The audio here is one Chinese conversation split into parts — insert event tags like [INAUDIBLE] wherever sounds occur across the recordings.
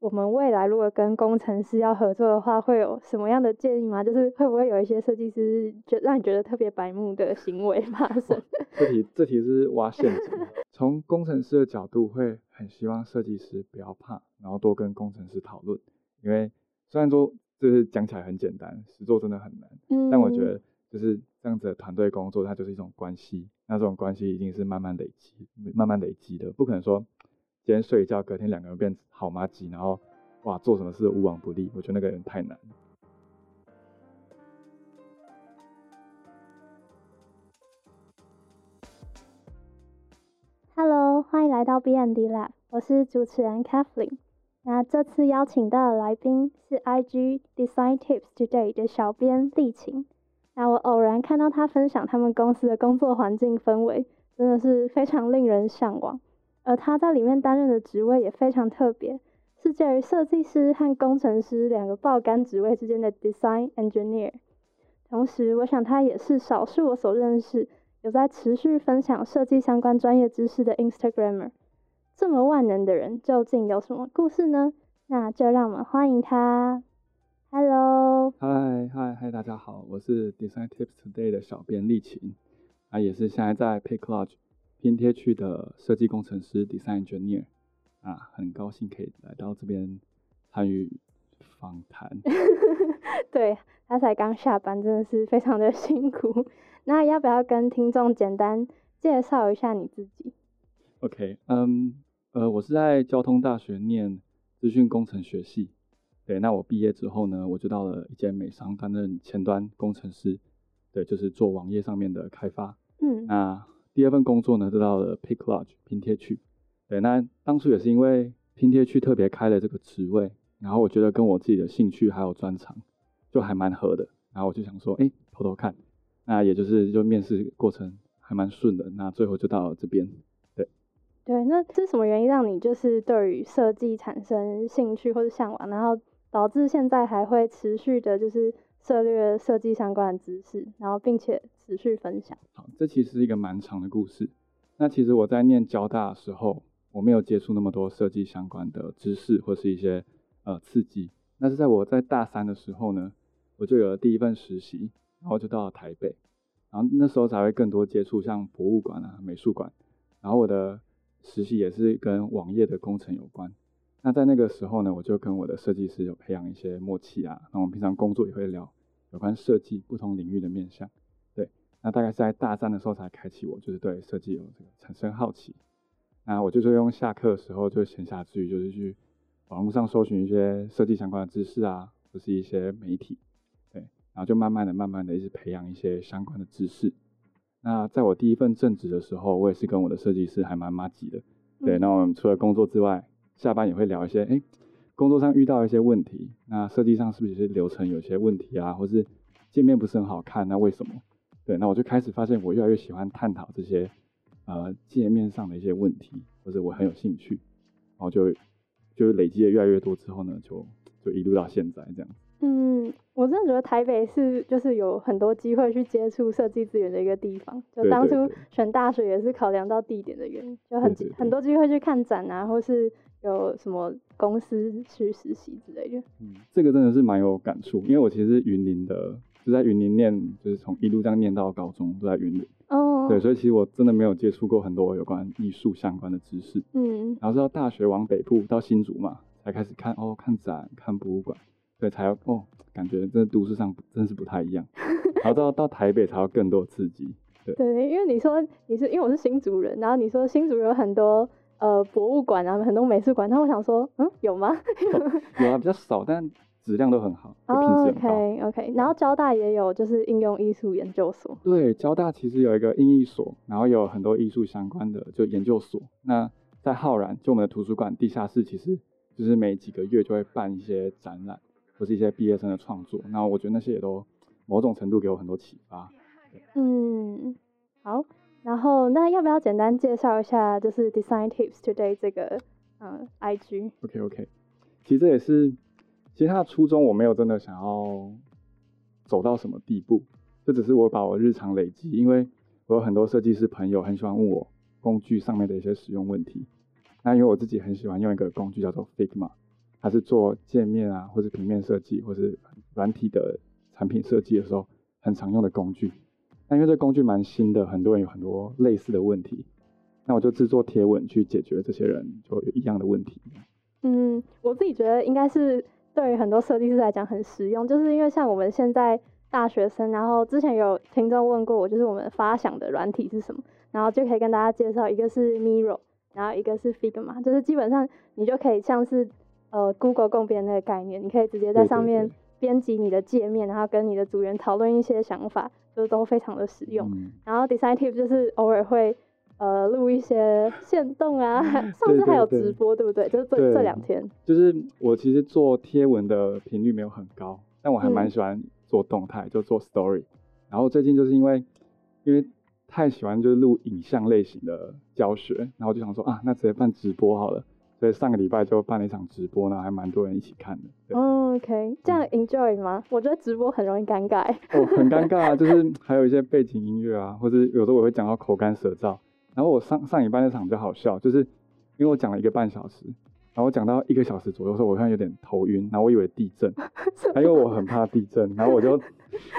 我们未来如果跟工程师要合作的话，会有什么样的建议吗？就是会不会有一些设计师觉让你觉得特别白目的行为发生？这题这题是挖陷阱。[LAUGHS] 从工程师的角度，会很希望设计师不要怕，然后多跟工程师讨论。因为虽然说就是讲起来很简单，实做真的很难。嗯。但我觉得就是这样子的团队工作，它就是一种关系。那这种关系一定是慢慢累积、慢慢累积的，不可能说。今天睡一觉，隔天两个人变好妈鸡，然后哇做什么事无往不利，我觉得那个人太难。Hello，欢迎来到 B&D Lab，我是主持人 Kathleen。那这次邀请到的来宾是 IG Design Tips Today 的小编丽琴。那我偶然看到他分享他们公司的工作环境氛围，真的是非常令人向往。而他在里面担任的职位也非常特别，是介于设计师和工程师两个爆肝职位之间的 design engineer。同时，我想他也是少数我所认识有在持续分享设计相关专业知识的 Instagramer。这么万能的人，究竟有什么故事呢？那就让我们欢迎他。Hello，嗨嗨嗨，大家好，我是 Design Tips Today 的小编丽琴，啊，也是现在在 Pick Lodge。拼贴区的设计工程师 （Design Engineer） 啊，很高兴可以来到这边参与访谈。[LAUGHS] 对他才刚下班，真的是非常的辛苦。那要不要跟听众简单介绍一下你自己？OK，嗯，呃，我是在交通大学念资讯工程学系。对，那我毕业之后呢，我就到了一间美商担任前端工程师。对，就是做网页上面的开发。嗯，那。第二份工作呢，就到了 Pick Lodge 拼贴区。对，那当初也是因为拼贴区特别开了这个职位，然后我觉得跟我自己的兴趣还有专长就还蛮合的，然后我就想说，哎，偷偷看。那也就是就面试过程还蛮顺的，那最后就到了这边。对，对，那是什么原因让你就是对于设计产生兴趣或者向往，然后导致现在还会持续的就是涉猎设计相关的知识，然后并且。持续分享。好，这其实是一个蛮长的故事。那其实我在念交大的时候，我没有接触那么多设计相关的知识或是一些呃刺激。那是在我在大三的时候呢，我就有了第一份实习，然后就到了台北，然后那时候才会更多接触像博物馆啊、美术馆。然后我的实习也是跟网页的工程有关。那在那个时候呢，我就跟我的设计师有培养一些默契啊。那我们平常工作也会聊有关设计不同领域的面向。对那大概是在大三的时候才开启我，就是对设计有这个产生好奇。那我就是用下课的时候就闲暇之余，就是去网络上搜寻一些设计相关的知识啊，或是一些媒体，对，然后就慢慢的、慢慢的一直培养一些相关的知识。那在我第一份正职的时候，我也是跟我的设计师还蛮麻吉的，对。那我们除了工作之外，下班也会聊一些，哎，工作上遇到一些问题，那设计上是不是有些流程有些问题啊，或是界面不是很好看，那为什么？对，那我就开始发现，我越来越喜欢探讨这些呃界面上的一些问题，或者我很有兴趣，然后就就累积的越来越多之后呢，就就一路到现在这样。嗯，我真的觉得台北是就是有很多机会去接触设计资源的一个地方。就当初选大学也是考量到地点的原因，就很很多机会去看展啊，或是有什么公司去实习之类的。嗯，这个真的是蛮有感触，因为我其实云林的。就在云林念，就是从一路这样念到高中，都在云林。哦。对，所以其实我真的没有接触过很多有关艺术相关的知识。嗯。然后到大学往北部到新竹嘛，才开始看哦，看展、看博物馆，对，才要哦，感觉这都市上真是不太一样。[LAUGHS] 然后到到台北才有更多刺激。对。对，因为你说你是因为我是新竹人，然后你说新竹有很多呃博物馆啊，很多美术馆，那我想说，嗯，有吗？[LAUGHS] 有啊，比较少，但。质量都很好，品质很高。OK OK，然后交大也有就是应用艺术研究所。对，交大其实有一个应艺所，然后有很多艺术相关的就研究所。那在浩然，就我们的图书馆地下室，其实就是每几个月就会办一些展览，或是一些毕业生的创作。那我觉得那些也都某种程度给我很多启发。嗯，好，然后那要不要简单介绍一下就是 Design Tips Today 这个嗯 IG？OK OK，其实这也是。其实他的初衷我没有真的想要走到什么地步，这只是我把我日常累积，因为我有很多设计师朋友很喜欢问我工具上面的一些使用问题。那因为我自己很喜欢用一个工具叫做 Figma，它是做界面啊，或是平面设计，或是软体的产品设计的时候，很常用的工具。那因为这工具蛮新的，很多人有很多类似的问题，那我就制作贴文去解决这些人就有一样的问题。嗯，我自己觉得应该是对于很多设计师来讲很实用，就是因为像我们现在大学生，然后之前有听众问过我，就是我们发想的软体是什么，然后就可以跟大家介绍，一个是 Miro，然后一个是 Figma，就是基本上你就可以像是呃 Google 共编那个概念，你可以直接在上面编辑你的界面，然后跟你的组员讨论一些想法，就是都非常的实用。然后 Design Tip 就是偶尔会。呃，录一些 [LAUGHS] 线动啊，上次还有直播，对不对？就是这这两天。就是我其实做贴文的频率没有很高，但我还蛮喜欢做动态，就做 story。然后最近就是因为因为太喜欢就是录影像类型的教学，然后就想说啊，那直接办直播好了。所以上个礼拜就办了一场直播呢，还蛮多人一起看的。OK，这样 enjoy 吗？我觉得直播很容易尴尬。哦，很尴尬啊，[LAUGHS] 就是还有一些背景音乐啊，或者有时候我会讲到口干舌燥。然后我上上一半那场比较好笑，就是因为我讲了一个半小时，然后我讲到一个小时左右的时候，我突然有点头晕，然后我以为地震，[LAUGHS] 因为我很怕地震，然后我就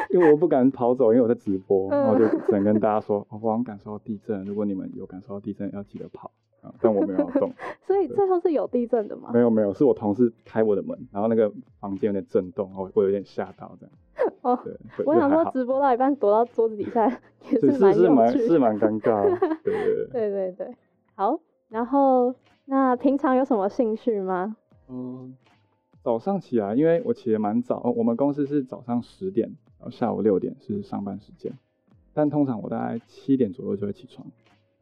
因为我不敢跑走，因为我在直播，然后就只能跟大家说，我刚感受到地震，如果你们有感受到地震，要记得跑。但我没有动，[LAUGHS] 所以最后是有地震的吗？没有没有，是我同事开我的门，然后那个房间有点震动，我我有点吓到这样。哦，对，我想说直播到一半躲到桌子底下 [LAUGHS] 也是蛮是蛮是蛮尴尬的。对对对 [LAUGHS] 对对，好，然后那平常有什么兴趣吗？嗯，早上起来，因为我起得蛮早，我们公司是早上十点，然后下午六点是上班时间，但通常我大概七点左右就会起床。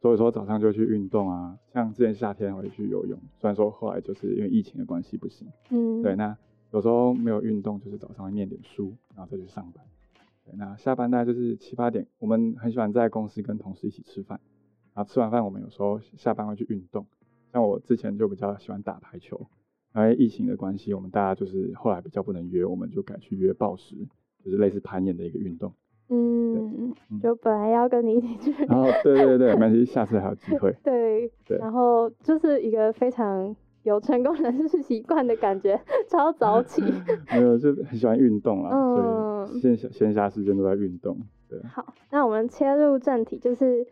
所以说早上就去运动啊，像之前夏天会去游泳，虽然说后来就是因为疫情的关系不行。嗯，对，那有时候没有运动，就是早上会念点书，然后再去上班。对，那下班大概就是七八点，我们很喜欢在公司跟同事一起吃饭，然后吃完饭我们有时候下班会去运动，像我之前就比较喜欢打排球，因为疫情的关系，我们大家就是后来比较不能约，我们就改去约暴食，就是类似攀岩的一个运动。嗯，就本来要跟你一起去，然后对对对，没关系，下次还有机会。[LAUGHS] 对对，然后就是一个非常有成功人士习惯的感觉，超早起。[LAUGHS] 没有，就很喜欢运动啊，所以闲暇闲暇时间都在运动。对，好，那我们切入正题，就是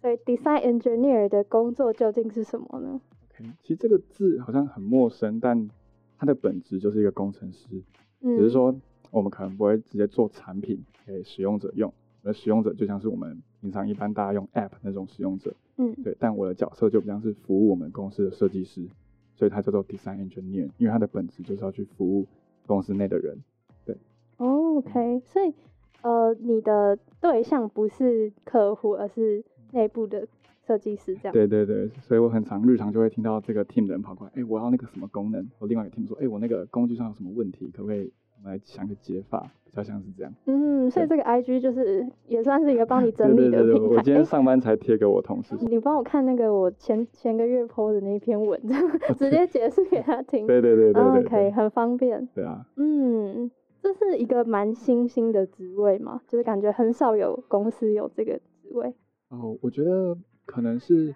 所以 design engineer 的工作究竟是什么呢？OK，其实这个字好像很陌生，但它的本质就是一个工程师，只是说。我们可能不会直接做产品给使用者用，而使用者就像是我们平常一般大家用 App 那种使用者，嗯，对。但我的角色就比较是服务我们公司的设计师，所以它叫做 Design Engineer，因为它的本质就是要去服务公司内的人，对。OK，所以呃，你的对象不是客户，而是内部的设计师这样。对对对，所以我很常日常就会听到这个 team 的人跑过来，哎，我要那个什么功能，我另外一个 team 说，哎，我那个工具上有什么问题，可不可以？我们来想个解法，比较像是这样。嗯，所以这个 I G 就是也算是一个帮你整理的平台。我今天上班才贴给我同事。你帮我看那个我前前个月 PO 的那篇文，直接解释给他听。对对对对对。OK，很方便。对啊。嗯，这是一个蛮新兴的职位嘛，就是感觉很少有公司有这个职位。哦，我觉得可能是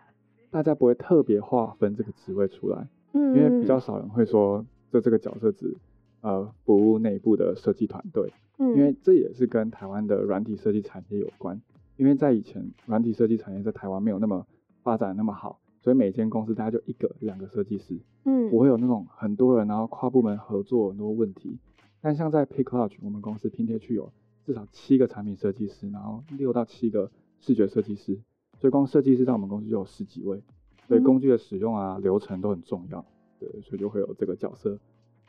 大家不会特别划分这个职位出来，嗯，因为比较少人会说就这个角色只。呃，服务内部的设计团队，嗯，因为这也是跟台湾的软体设计产业有关。因为在以前，软体设计产业在台湾没有那么发展那么好，所以每间公司大概就一个、两个设计师，嗯，不会有那种很多人，然后跨部门合作很多问题。但像在 Picklodge，我们公司拼贴区有至少七个产品设计师，然后六到七个视觉设计师，所以光设计师在我们公司就有十几位。所以工具的使用啊，流程都很重要，对，所以就会有这个角色。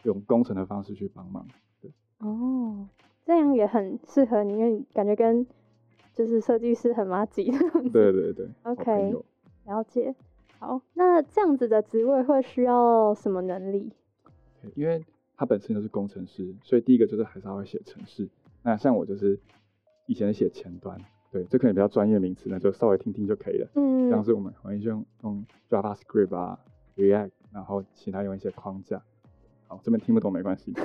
用工程的方式去帮忙，对。哦，这样也很适合你，因为感觉跟就是设计师很麻吉。对对对。OK，了解。好，那这样子的职位会需要什么能力？因为他本身就是工程师，所以第一个就是还是要会写程式。那像我就是以前写前端，对，这可能比较专业名词，那就稍微听听就可以了。嗯。像是我们很用用 JavaScript 啊，React，然后其他用一些框架。这边听不懂没关系，[LAUGHS] 直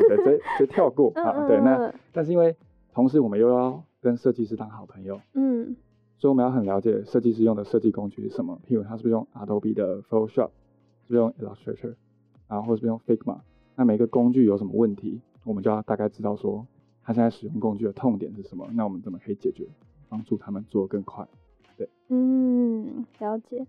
接跳过啊。对，那但是因为同时我们又要跟设计师当好朋友，嗯，所以我们要很了解设计师用的设计工具是什么。譬如他是不是用 Adobe 的 Photoshop，是不是用 Illustrator，然后或是用 Figma，那每个工具有什么问题，我们就要大概知道说，他现在使用工具的痛点是什么，那我们怎么可以解决，帮助他们做得更快。对，嗯，了解。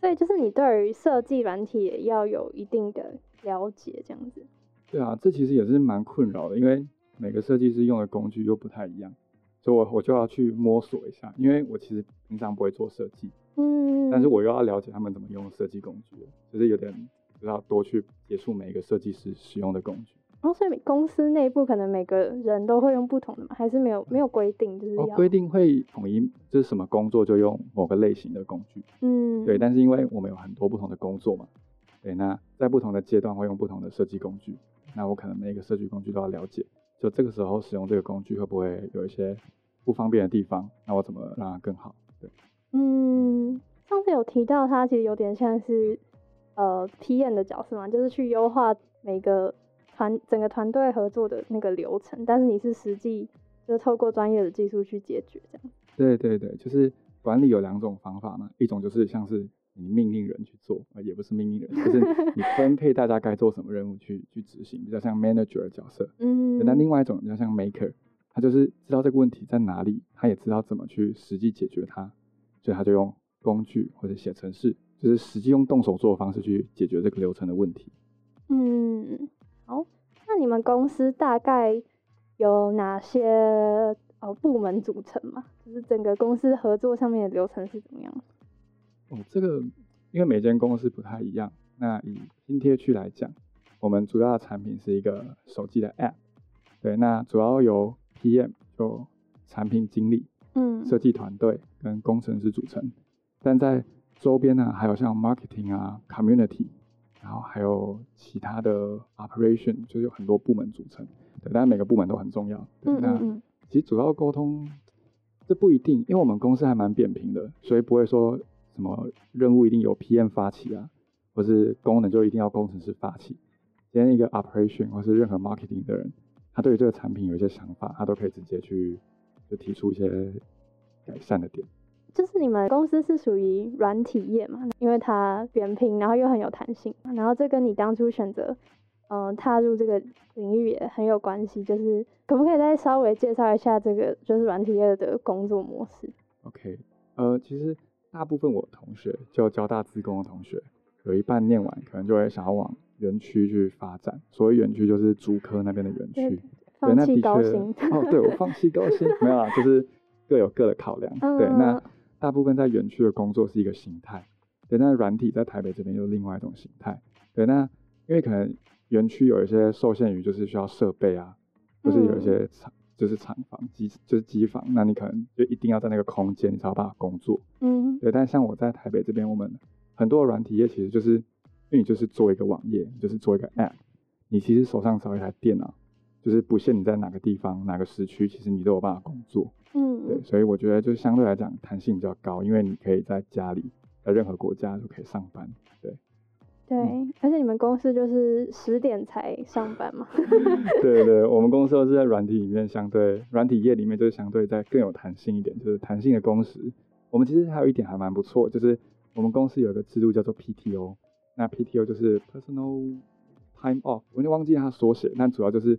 所以就是你对于设计软体也要有一定的了解，这样子。对啊，这其实也是蛮困扰的，因为每个设计师用的工具又不太一样，所以我我就要去摸索一下，因为我其实平常不会做设计，嗯，但是我又要了解他们怎么用设计工具，就是有点知道多去接触每一个设计师使用的工具。然哦，所以公司内部可能每个人都会用不同的嘛？还是没有没有规定，就是要规定会统一，就是什么工作就用某个类型的工具。嗯，对，但是因为我们有很多不同的工作嘛，对，那在不同的阶段会用不同的设计工具，那我可能每一个设计工具都要了解，就这个时候使用这个工具会不会有一些不方便的地方，那我怎么让它更好？对，嗯，上次有提到它其实有点像是呃 PM 的角色嘛，就是去优化每个。团整个团队合作的那个流程，但是你是实际就是透过专业的技术去解决这样。对对对，就是管理有两种方法嘛，一种就是像是你命令人去做，啊也不是命令人，就是你分配大家该做什么任务去去执行，比较像 manager 的角色。嗯。那另外一种比较像 maker，他就是知道这个问题在哪里，他也知道怎么去实际解决它，所以他就用工具或者写程式，就是实际用动手做的方式去解决这个流程的问题。嗯。好，那你们公司大概有哪些呃部门组成嘛？就是整个公司合作上面的流程是怎么样？哦，这个因为每间公司不太一样。那以拼贴区来讲，我们主要的产品是一个手机的 App。对，那主要由 PM 就产品经理、嗯，设计团队跟工程师组成。但在周边呢，还有像 Marketing 啊、Community。然后还有其他的 operation，就是有很多部门组成，对，但每个部门都很重要。嗯那其实主要沟通，这不一定，因为我们公司还蛮扁平的，所以不会说什么任务一定由 PM 发起啊，或是功能就一定要工程师发起。今天一个 operation 或是任何 marketing 的人，他对于这个产品有一些想法，他都可以直接去就提出一些改善的点。就是你们公司是属于软体业嘛，因为它扁平，然后又很有弹性，然后这跟你当初选择，嗯，踏入这个领域也很有关系。就是可不可以再稍微介绍一下这个就是软体业的工作模式？OK，呃，其实大部分我同学就交大资工的同学，有一半念完可能就会想要往园区去发展。所谓园区就是竹科那边的园区。放弃高薪。哦，对我放弃高薪 [LAUGHS] 没有啦，就是各有各的考量。对，那。大部分在园区的工作是一个形态，对，那软体在台北这边又是另外一种形态，对，那因为可能园区有一些受限于就是需要设备啊，或是有一些厂就是厂房机就是机房，那你可能就一定要在那个空间你才有办法工作，嗯，对，但像我在台北这边，我们很多软体业其实就是因为你就是做一个网页，就是做一个 app，你其实手上少一台电脑，就是不限你在哪个地方哪个时区，其实你都有办法工作。嗯，对，所以我觉得就相对来讲弹性比较高，因为你可以在家里，在任何国家都可以上班。对，对，而且你们公司就是十点才上班嘛。[LAUGHS] 对对，[LAUGHS] 我们公司都是在软体里面相对软体业里面就是相对在更有弹性一点，就是弹性的工时。我们其实还有一点还蛮不错，就是我们公司有一个制度叫做 PTO，那 PTO 就是 Personal Time Off，我就忘记它缩写，但主要就是。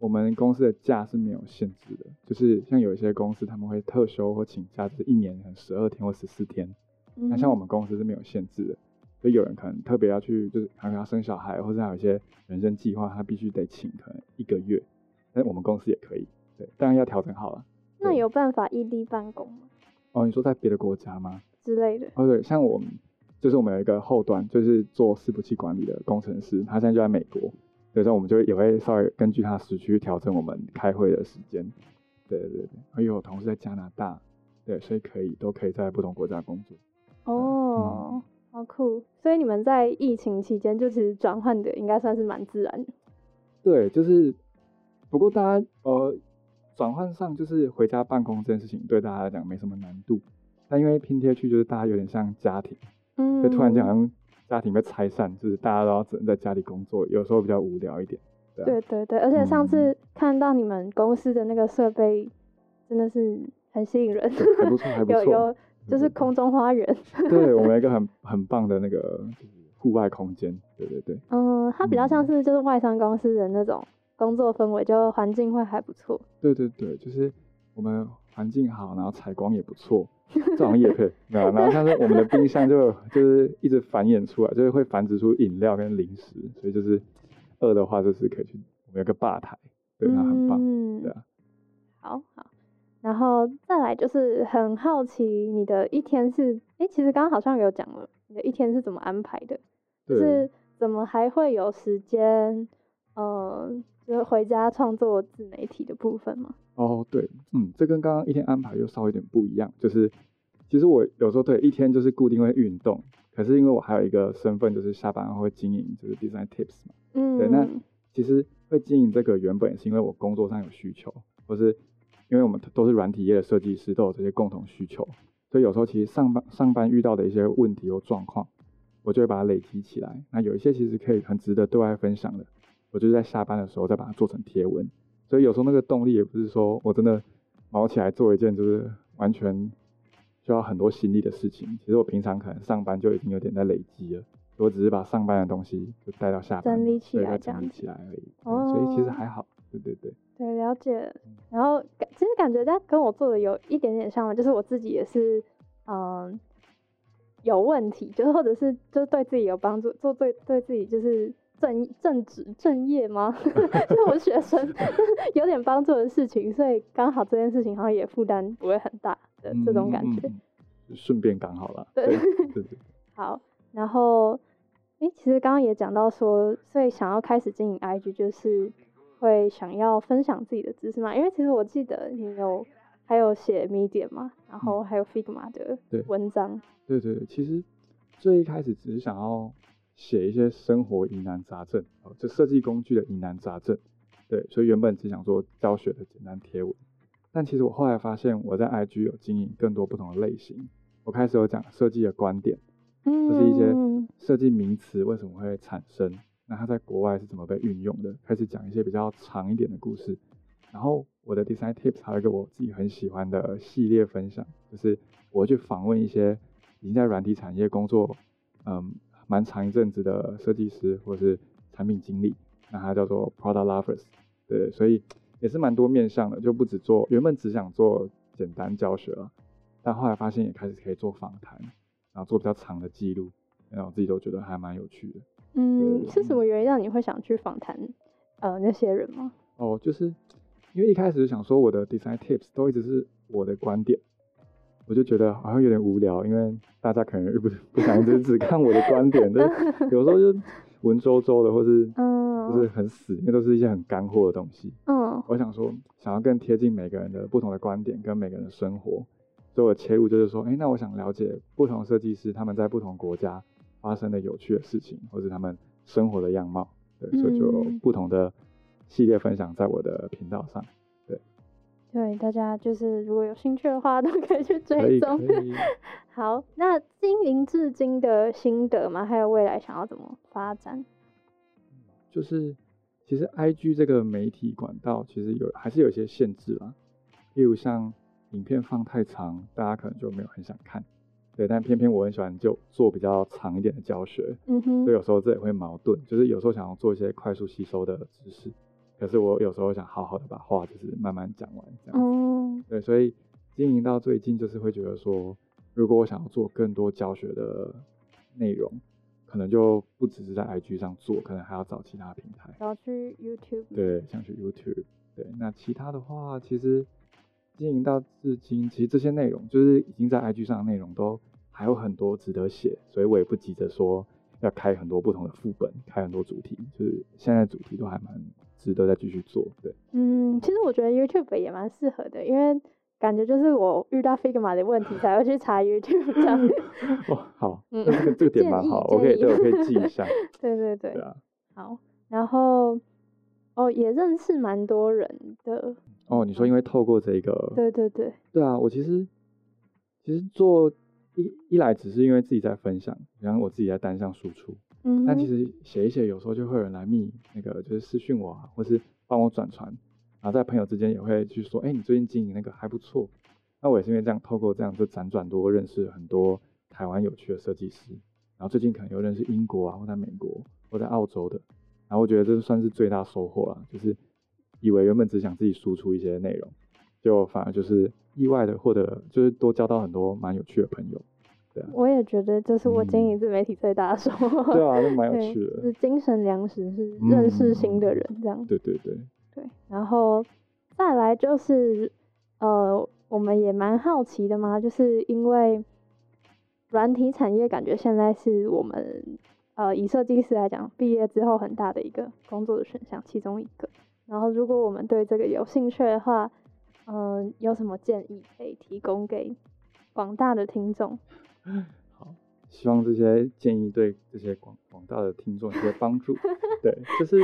我们公司的假是没有限制的，就是像有一些公司他们会特休或请假，就是一年可能十二天或十四天。那像我们公司是没有限制的，所以有人可能特别要去，就是可能要生小孩，或者还有一些人生计划，他必须得请可能一个月。但我们公司也可以，对，当然要调整好了。那有办法异地办公吗？哦，你说在别的国家吗？之类的。哦，对，像我们就是我们有一个后端，就是做伺服器管理的工程师，他现在就在美国。有时候我们就也会稍微根据他时区调整我们开会的时间。对对对，还有同事在加拿大，对，所以可以都可以在不同国家工作。哦，好酷！所以你们在疫情期间就其实转换的应该算是蛮自然的。对，就是不过大家呃转换上就是回家办公这件事情对大家来讲没什么难度，但因为拼贴区就是大家有点像家庭，嗯，就突然间好像。家庭被拆散，就是大家都要只能在家里工作，有时候比较无聊一点。对对对，而且上次看到你们公司的那个设备，真的是很吸引人，还不错，还不 [LAUGHS] 错。有有，就是空中花园。[LAUGHS] 对我们一个很很棒的那个户外空间，对对对。嗯，它比较像是就是外商公司的那种工作氛围，就环境会还不错。对对对，就是我们环境好，然后采光也不错，这种也可以。然后像是我们的冰箱就就是一直繁衍出来，就是会繁殖出饮料跟零食，所以就是饿的话就是可以去，我们有个吧台，对，那很棒，嗯对啊。好好。然后再来就是很好奇你的一天是，哎，其实刚刚好像有讲了，你的一天是怎么安排的？就是怎么还会有时间，呃，就是回家创作自媒体的部分吗？哦，对，嗯，这跟刚刚一天安排又稍微有点不一样，就是其实我有时候对一天就是固定会运动，可是因为我还有一个身份就是下班后会经营就是 design tips 嘛，嗯，对，那其实会经营这个原本是因为我工作上有需求，或是。因为我们都是软体业的设计师，都有这些共同需求，所以有时候其实上班上班遇到的一些问题或状况，我就会把它累积起来。那有一些其实可以很值得对外分享的，我就是在下班的时候再把它做成贴文。所以有时候那个动力也不是说我真的毛起来做一件就是完全需要很多心力的事情。其实我平常可能上班就已经有点在累积了，我只是把上班的东西就带到下班，整理起来，整理起来而已。所以其实还好。对对对，对了解，然后感其实感觉在跟我做的有一点点像嘛，就是我自己也是，嗯，有问题，就是或者是就是对自己有帮助，做对对自己就是正正直正业吗？[LAUGHS] 就我学生 [LAUGHS] 有点帮助的事情，所以刚好这件事情好像也负担不会很大的这种感觉，顺便刚好了，对对对，[LAUGHS] 好，然后哎，其实刚刚也讲到说，所以想要开始经营 IG 就是。会想要分享自己的知识吗？因为其实我记得你有还有写 Medium 嘛，然后还有 Figma 的文章。对对对，其实最一开始只是想要写一些生活疑难杂症，哦，就设计工具的疑难杂症。对，所以原本只想做教学的简单贴文，但其实我后来发现我在 IG 有经营更多不同的类型。我开始有讲设计的观点，就是一些设计名词为什么会产生。那他在国外是怎么被运用的？开始讲一些比较长一点的故事。然后我的 design tips 还有一个我自己很喜欢的系列分享，就是我去访问一些已经在软体产业工作，嗯，蛮长一阵子的设计师或是产品经理。那它叫做 product lovers，对，所以也是蛮多面向的，就不止做原本只想做简单教学了，但后来发现也开始可以做访谈，然后做比较长的记录，然后自己都觉得还蛮有趣的。嗯，是什么原因让你会想去访谈呃那些人吗？哦，就是因为一开始想说我的 design tips 都一直是我的观点，我就觉得好像有点无聊，因为大家可能不不想只 [LAUGHS] 只看我的观点，就 [LAUGHS] 有时候就文绉绉的，或是嗯，就是很死，因为都是一些很干货的东西。嗯，我想说想要更贴近每个人的不同的观点跟每个人的生活，所以我切入就是说，哎，那我想了解不同设计师他们在不同国家。发生的有趣的事情，或是他们生活的样貌，对，所以就不同的系列分享在我的频道上，对。对，大家就是如果有兴趣的话，都可以去追踪。[LAUGHS] 好，那经营至今的心得吗？还有未来想要怎么发展？就是其实 I G 这个媒体管道其实有还是有一些限制啦，例如像影片放太长，大家可能就没有很想看。对，但偏偏我很喜欢就做比较长一点的教学，嗯哼，所以有时候这也会矛盾，就是有时候想要做一些快速吸收的知识，可是我有时候想好好的把话就是慢慢讲完这样子，对，所以经营到最近就是会觉得说，如果我想要做更多教学的内容，可能就不只是在 IG 上做，可能还要找其他平台，要去 YouTube，对，想去 YouTube，对，那其他的话其实。经营到至今，其实这些内容就是已经在 IG 上的内容都还有很多值得写，所以我也不急着说要开很多不同的副本，开很多主题，就是现在主题都还蛮值得再继续做。对，嗯，其实我觉得 YouTube 也蛮适合的，因为感觉就是我遇到 Figma 的问题才会去查 YouTube 这样。[LAUGHS] 哦，好，嗯，这个这个点蛮好，[LAUGHS] 我可以对我可以记一下。[LAUGHS] 对对对。对啊。好，然后哦，也认识蛮多人的。哦，你说因为透过这个，对对对，对啊，我其实其实做一一来只是因为自己在分享，然后我自己在单向输出，嗯，但其实写一写，有时候就会有人来密那个就是私讯我啊，或是帮我转传，然后在朋友之间也会去说，哎，你最近经营那个还不错，那我也是因为这样透过这样就辗转多认识很多台湾有趣的设计师，然后最近可能又认识英国啊，或在美国，或在澳洲的，然后我觉得这算是最大收获了，就是以为原本只想自己输出一些内容，就反而就是意外的获得，就是多交到很多蛮有趣的朋友。对啊，我也觉得这是我经营自媒体最大的收获。[LAUGHS] 对啊，就蛮有趣的。是精神粮食，是认识新的人这样。对对对。对，然后再来就是呃，我们也蛮好奇的嘛，就是因为软体产业感觉现在是我们呃以设计师来讲，毕业之后很大的一个工作的选项其中一个。然后如果我们对这个有兴趣的话，嗯，有什么建议可以提供给广大的听众？[LAUGHS] 好，希望这些建议对这些广广大的听众有些帮助。[LAUGHS] 对，就是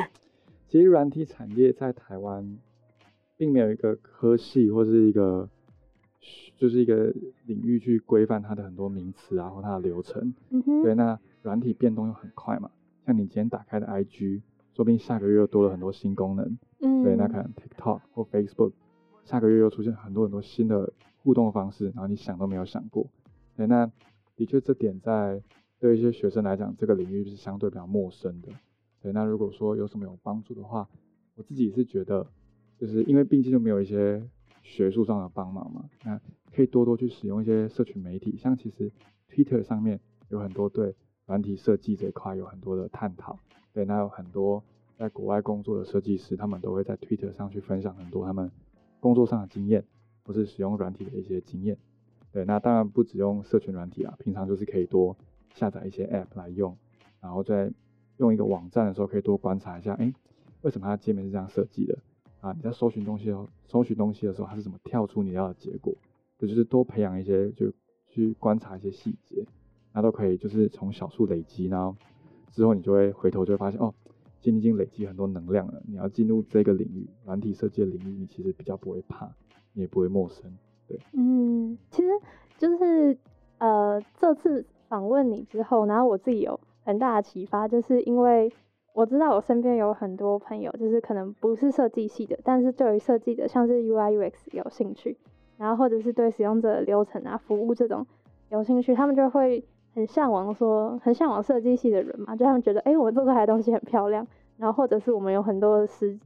其实软体产业在台湾并没有一个科系或是一个就是一个领域去规范它的很多名词啊或它的流程。嗯哼。对，那软体变动又很快嘛，像你今天打开的 IG，说不定下个月又多了很多新功能。嗯。对，那可能 TikTok 或 Facebook，下个月又出现很多很多新的互动方式，然后你想都没有想过。对，那。的确，这点在对一些学生来讲，这个领域是相对比较陌生的。对，那如果说有什么有帮助的话，我自己是觉得，就是因为毕竟就没有一些学术上的帮忙嘛，那可以多多去使用一些社群媒体，像其实 Twitter 上面有很多对软体设计这一块有很多的探讨。对，那有很多在国外工作的设计师，他们都会在 Twitter 上去分享很多他们工作上的经验，或是使用软体的一些经验。对，那当然不只用社群软体啊，平常就是可以多下载一些 App 来用，然后在用一个网站的时候，可以多观察一下，哎，为什么它界面是这样设计的？啊，你在搜寻东西哦，搜寻东西的时候，它是怎么跳出你要的结果？这就是多培养一些，就去观察一些细节，那都可以，就是从小处累积，然后之后你就会回头就会发现，哦，今天已经累积很多能量了。你要进入这个领域，软体设计的领域，你其实比较不会怕，你也不会陌生。对，嗯，其实就是呃，这次访问你之后，然后我自己有很大的启发，就是因为我知道我身边有很多朋友，就是可能不是设计系的，但是对于设计的，像是 UI UX 有兴趣，然后或者是对使用者流程啊、服务这种有兴趣，他们就会很向往说，很向往设计系的人嘛，就他们觉得，哎，我们做出来的东西很漂亮，然后或者是我们有很多的时，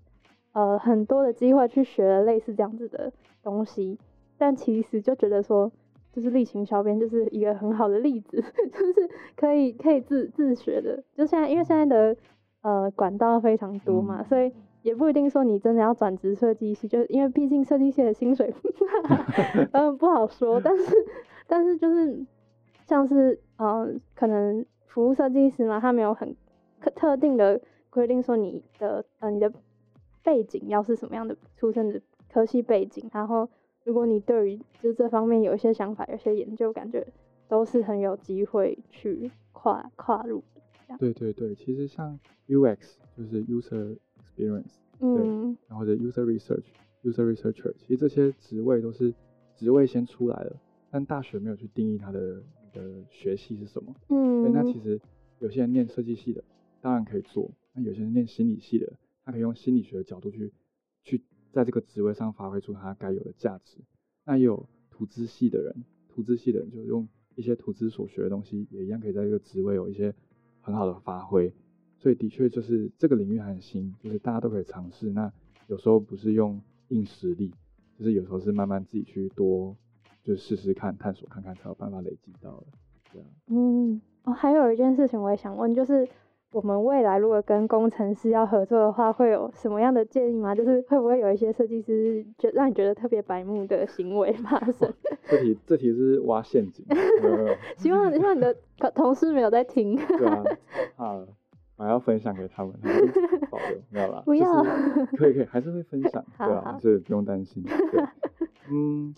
呃，很多的机会去学类似这样子的东西。但其实就觉得说，就是例行小编就是一个很好的例子，[LAUGHS] 就是可以可以自自学的。就现在，因为现在的呃管道非常多嘛，所以也不一定说你真的要转职设计系，就因为毕竟设计系的薪水，[LAUGHS] [LAUGHS] 嗯不好说。但是但是就是像是呃可能服务设计师嘛，他没有很特特定的规定说你的呃你的背景要是什么样的出身的科系背景，然后。如果你对于就这方面有一些想法、有些研究，感觉都是很有机会去跨跨入的。对对对，其实像 UX 就是 User Experience，嗯，然后的 User Research、User Researcher，其实这些职位都是职位先出来了，但大学没有去定义它的的学系是什么。嗯，那其实有些人念设计系的，当然可以做；那有些人念心理系的，他可以用心理学的角度去去。在这个职位上发挥出他该有的价值。那也有图资系的人，图资系的人就用一些图资所学的东西，也一样可以在这个职位有一些很好的发挥。所以的确就是这个领域很新，就是大家都可以尝试。那有时候不是用硬实力，就是有时候是慢慢自己去多，就试试看、探索看看，才有办法累积到的。对啊。嗯，哦，还有一件事情我也想问，就是。我们未来如果跟工程师要合作的话，会有什么样的建议吗？就是会不会有一些设计师觉让你觉得特别白目的行为发生？这题这题是挖陷阱。[LAUGHS] 希望希望你的同事没有在听。对啊，啊，我要分享给他们，保留没有啦。不要。可以可以，还是会分享，[LAUGHS] 对啊，这不用担心。[LAUGHS] 嗯，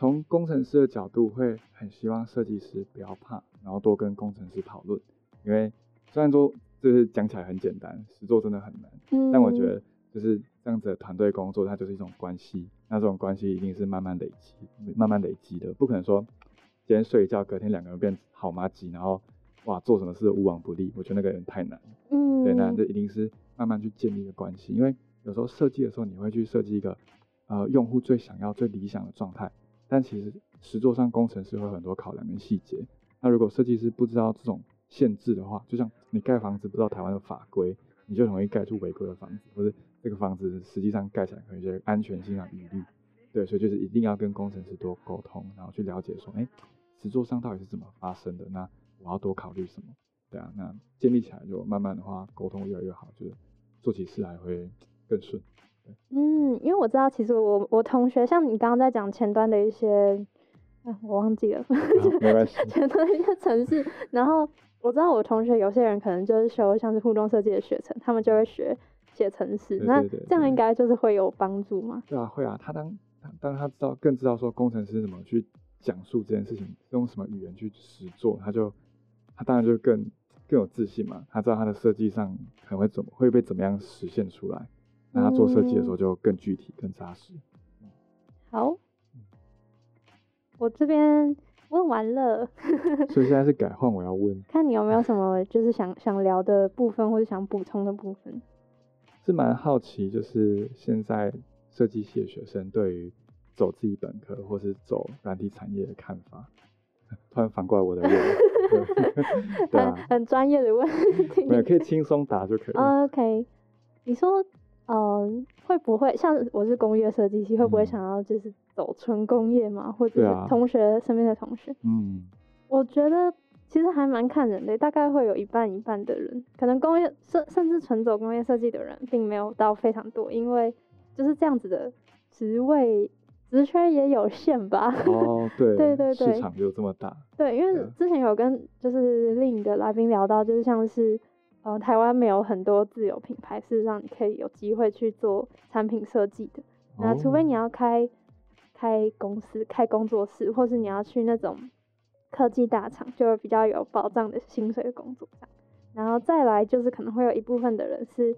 从工程师的角度，会很希望设计师不要怕，然后多跟工程师讨论，因为。虽然说就是讲起来很简单，实做真的很难。嗯。但我觉得就是这样子的团队工作，它就是一种关系。那这种关系一定是慢慢累积、慢慢累积的，不可能说今天睡一觉，隔天两个人变好妈鸡，然后哇做什么事无往不利。我觉得那个人太难。嗯。对，那这一定是慢慢去建立一个关系。因为有时候设计的时候，你会去设计一个呃用户最想要、最理想的状态，但其实实作上工程师会有很多考量跟细节。那如果设计师不知道这种限制的话，就像你盖房子不知道台湾的法规，你就容易盖出违规的房子，或者这个房子实际上盖起来可能有些安全性上疑虑。对，所以就是一定要跟工程师多沟通，然后去了解说，哎，实作上到底是怎么发生的？那我要多考虑什么？对啊，那建立起来就慢慢的话，沟通越来越好，就是做起事来会更顺。嗯，因为我知道，其实我我同学像你刚刚在讲前端的一些，啊，我忘记了，没关系，前端的一些程式。然后我知道我同学有些人可能就是修像是互动设计的学程，他们就会学写程式。那这样应该就是会有帮助吗？对啊，会啊。他当当他知道更知道说工程师怎么去讲述这件事情，用什么语言去实做，他就他当然就更更有自信嘛。他知道他的设计上可能会怎么会被怎么样实现出来。那他做设计的时候就更具体、更扎实。好，我这边问完了，[LAUGHS] 所以现在是改换我要问，看你有没有什么就是想想聊的部分或者想补充的部分。是蛮好奇，就是现在设计系的学生对于走自己本科或是走软体产业的看法。[LAUGHS] 突然反过来我的问，[LAUGHS] 对啊，很专业的问题，没有可以轻松答就可以。OK，你说。嗯，会不会像我是工业设计系，会不会想要就是走纯工业嘛？或者是同学身边的同学？嗯，我觉得其实还蛮看人的，大概会有一半一半的人，可能工业甚甚至纯走工业设计的人，并没有到非常多，因为就是这样子的职位职缺也有限吧。哦，对对 [LAUGHS] 对对，市场就这么大。对，因为之前有跟就是另一个来宾聊到，就是像是。呃，台湾没有很多自有品牌是让你可以有机会去做产品设计的。那除非你要开开公司、开工作室，或是你要去那种科技大厂，就会比较有保障的薪水的工作。然后再来就是可能会有一部分的人是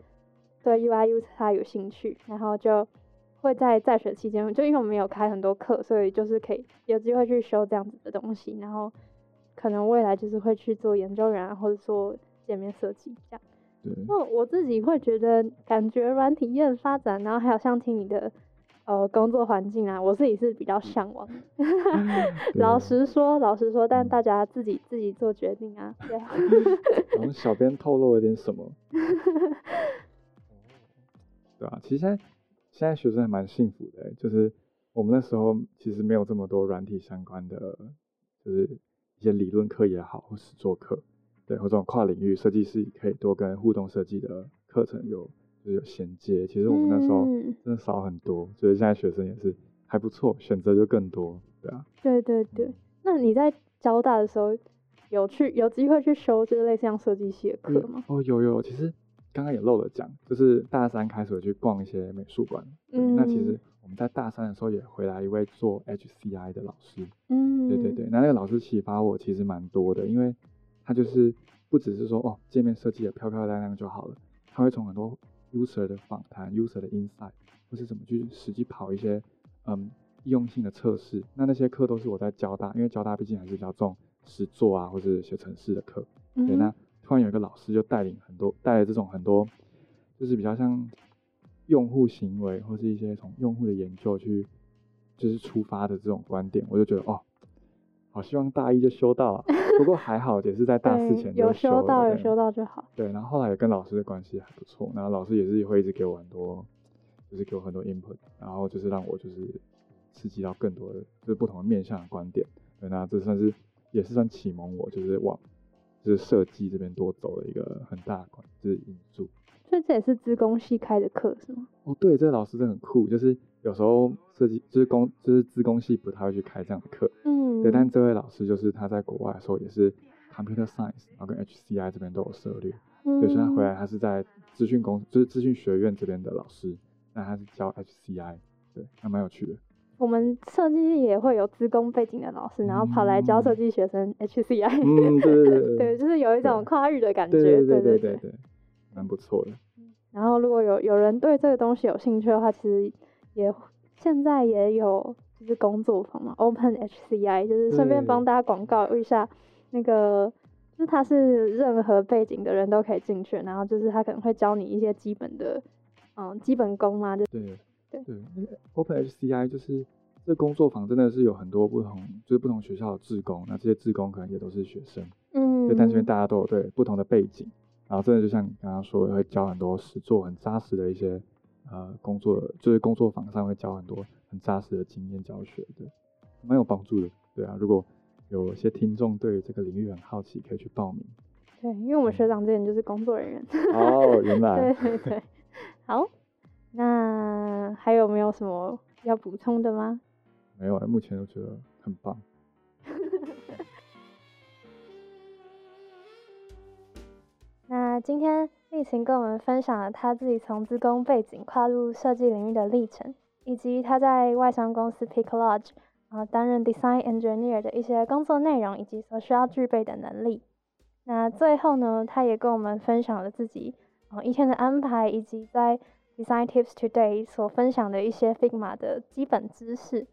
对 UI、U 他有兴趣，然后就会在在学期间，就因为我们有开很多课，所以就是可以有机会去修这样子的东西。然后可能未来就是会去做研究员，或者说。界面设计这样，那我自己会觉得感觉软体业的发展，然后还有像听你的呃工作环境啊，我自己是比较向往。[LAUGHS] 老实说，老实说，但大家自己自己做决定啊。对。我们小编透露了点什么？对啊，其实现在现在学生还蛮幸福的，就是我们那时候其实没有这么多软体相关的，就是一些理论课也好，或是作课。对，或这种跨领域设计师可以多跟互动设计的课程有就是有衔接。其实我们那时候真的少很多，所以现在学生也是还不错，选择就更多，对啊。对对对，那你在交大的时候有去有机会去修就是类似像设计系的课吗？哦，有有，其实刚刚也漏了讲，就是大三开始去逛一些美术馆。嗯。那其实我们在大三的时候也回来一位做 HCI 的老师。嗯。对对对，那那个老师启发我其实蛮多的，因为。他就是不只是说哦，界面设计的漂漂亮亮就好了，他会从很多 user 的访谈、user 的 insight，或是怎么去实际跑一些嗯易用性的测试。那那些课都是我在交大，因为交大毕竟还是比较重实做啊，或者写程式的课。对，那突然有一个老师就带领很多，带来这种很多，就是比较像用户行为或是一些从用户的研究去就是出发的这种观点，我就觉得哦。好，希望大一就修到，啊不过还好，也是在大四前有修到，有修到就好。对，然后后来也跟老师的关系还不错，然后老师也是会一直给我很多，就是给我很多 input，然后就是让我就是刺激到更多的，就是不同的面向的观点。对，那这算是也是算启蒙我，就是往就是设计这边多走了一个很大的关，就是因素。所以这也是资工系开的课是吗？哦，对，这个老师真的很酷，就是有时候设计就是工就是资工系不太会去开这样的课。对，但这位老师就是他在国外的时候也是 computer science，然后跟 HCI 这边都有涉猎。对。所以他回来，他是在资讯公，就是资讯学院这边的老师，那他是教 HCI，对，还蛮有趣的。我们设计也会有资工背景的老师，然后跑来教设计学生 [LAUGHS] HCI。嗯，对对对。对，就是有一种跨域的感觉。对对对对对。蛮不错的。然后如果有有人对这个东西有兴趣的话，其实也现在也有。就是工作坊嘛，Open HCI，就是顺便帮大家广告一下，那个就是它是任何背景的人都可以进去，然后就是他可能会教你一些基本的，嗯，基本功嘛，就对对。对，Open HCI 就是这工作坊真的是有很多不同，就是不同学校的志工，那这些志工可能也都是学生，嗯，就但是因为大家都有对不同的背景，然后真的就像你刚刚说，会教很多实做很扎实的一些呃工作，就是工作坊上会教很多很扎实的经验教学，的，蛮有帮助的。对啊，如果有些听众对这个领域很好奇，可以去报名。对，因为我们学长之前就是工作人员。哦，原来。[LAUGHS] 对对对。好，那还有没有什么要补充的吗？没有，目前都觉得很棒。[LAUGHS] 那今天丽琴跟我们分享了她自己从自工背景跨入设计领域的历程，以及他在外商公司 Pick Lodge 啊担任 Design Engineer 的一些工作内容以及所需要具备的能力。那最后呢，他也跟我们分享了自己啊一天的安排，以及在 Design Tips Today 所分享的一些 Figma 的基本知识。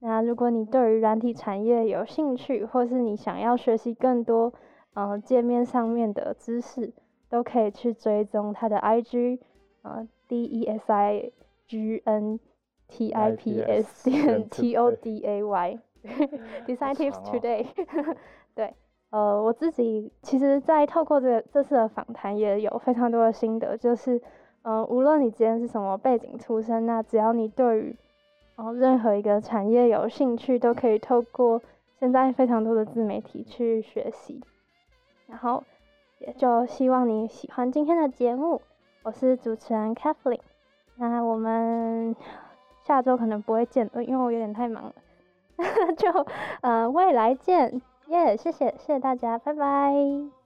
那如果你对于软体产业有兴趣，或是你想要学习更多，呃，界面上面的知识，都可以去追踪他的 IG，呃，D E S I G N T I P S 点 [LAUGHS] T O D A Y，Design [LAUGHS] [LAUGHS] Tips Today，对，呃，我自己其实，在透过这这次的访谈，也有非常多的心得，就是，呃，无论你今天是什么背景出身，那只要你对于哦，任何一个产业有兴趣，都可以透过现在非常多的自媒体去学习。然后，也就希望你喜欢今天的节目。我是主持人 Kathleen，那我們下周可能不会见，因为我有点太忙了。[LAUGHS] 就呃未来见，耶！谢谢，谢谢大家，拜拜。